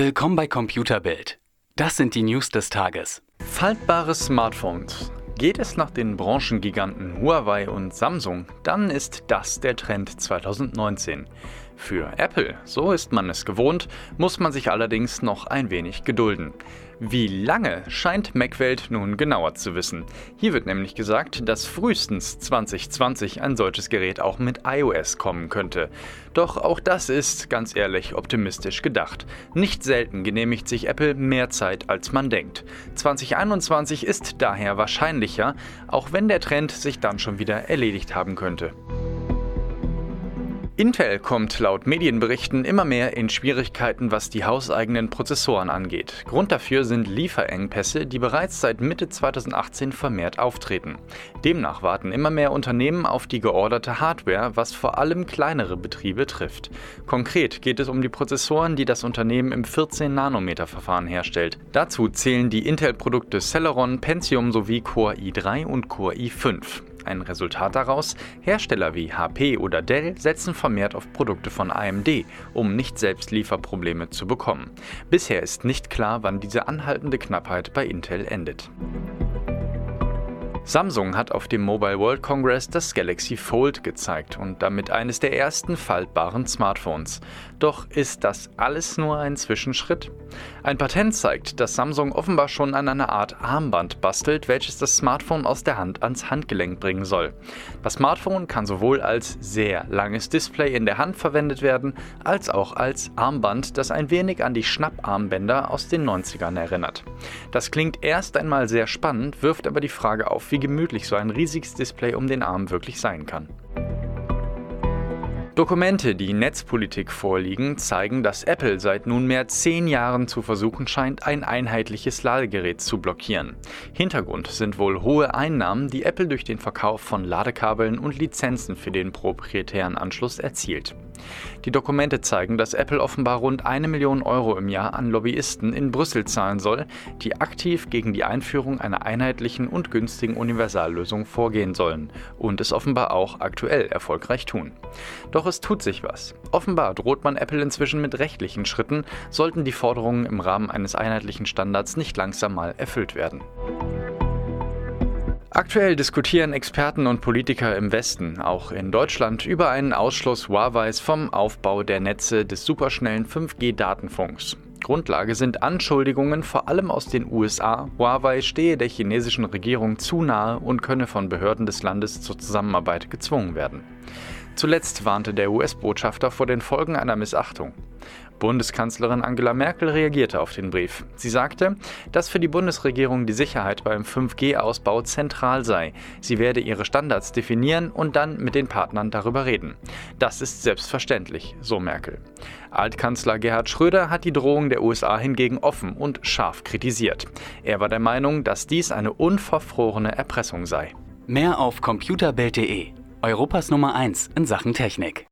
Willkommen bei Computerbild. Das sind die News des Tages. Faltbare Smartphones. Geht es nach den Branchengiganten Huawei und Samsung, dann ist das der Trend 2019. Für Apple, so ist man es gewohnt, muss man sich allerdings noch ein wenig gedulden. Wie lange scheint Macwelt nun genauer zu wissen. Hier wird nämlich gesagt, dass frühestens 2020 ein solches Gerät auch mit iOS kommen könnte. Doch auch das ist, ganz ehrlich, optimistisch gedacht. Nicht selten genehmigt sich Apple mehr Zeit, als man denkt. 2021 ist daher wahrscheinlicher, auch wenn der Trend sich dann schon wieder erledigt haben könnte. Intel kommt laut Medienberichten immer mehr in Schwierigkeiten, was die hauseigenen Prozessoren angeht. Grund dafür sind Lieferengpässe, die bereits seit Mitte 2018 vermehrt auftreten. Demnach warten immer mehr Unternehmen auf die georderte Hardware, was vor allem kleinere Betriebe trifft. Konkret geht es um die Prozessoren, die das Unternehmen im 14-Nanometer-Verfahren herstellt. Dazu zählen die Intel-Produkte Celeron, Pentium sowie Core i3 und Core i5. Ein Resultat daraus, Hersteller wie HP oder Dell setzen vermehrt auf Produkte von AMD, um nicht selbst Lieferprobleme zu bekommen. Bisher ist nicht klar, wann diese anhaltende Knappheit bei Intel endet. Samsung hat auf dem Mobile World Congress das Galaxy Fold gezeigt und damit eines der ersten faltbaren Smartphones. Doch ist das alles nur ein Zwischenschritt? Ein Patent zeigt, dass Samsung offenbar schon an einer Art Armband bastelt, welches das Smartphone aus der Hand ans Handgelenk bringen soll. Das Smartphone kann sowohl als sehr langes Display in der Hand verwendet werden, als auch als Armband, das ein wenig an die Schnapparmbänder aus den 90ern erinnert. Das klingt erst einmal sehr spannend, wirft aber die Frage auf, wie wie gemütlich so ein riesiges Display um den Arm wirklich sein kann. Dokumente, die Netzpolitik vorliegen, zeigen, dass Apple seit nunmehr zehn Jahren zu versuchen scheint, ein einheitliches Ladegerät zu blockieren. Hintergrund sind wohl hohe Einnahmen, die Apple durch den Verkauf von Ladekabeln und Lizenzen für den proprietären Anschluss erzielt. Die Dokumente zeigen, dass Apple offenbar rund eine Million Euro im Jahr an Lobbyisten in Brüssel zahlen soll, die aktiv gegen die Einführung einer einheitlichen und günstigen Universallösung vorgehen sollen und es offenbar auch aktuell erfolgreich tun. Doch es tut sich was. Offenbar droht man Apple inzwischen mit rechtlichen Schritten, sollten die Forderungen im Rahmen eines einheitlichen Standards nicht langsam mal erfüllt werden. Aktuell diskutieren Experten und Politiker im Westen, auch in Deutschland, über einen Ausschluss Huaweis vom Aufbau der Netze des superschnellen 5G-Datenfunks. Grundlage sind Anschuldigungen vor allem aus den USA, Huawei stehe der chinesischen Regierung zu nahe und könne von Behörden des Landes zur Zusammenarbeit gezwungen werden. Zuletzt warnte der US-Botschafter vor den Folgen einer Missachtung. Bundeskanzlerin Angela Merkel reagierte auf den Brief. Sie sagte, dass für die Bundesregierung die Sicherheit beim 5G-Ausbau zentral sei. Sie werde ihre Standards definieren und dann mit den Partnern darüber reden. Das ist selbstverständlich, so Merkel. Altkanzler Gerhard Schröder hat die Drohung der USA hingegen offen und scharf kritisiert. Er war der Meinung, dass dies eine unverfrorene Erpressung sei. Mehr auf computerbild.de Europas Nummer 1 in Sachen Technik.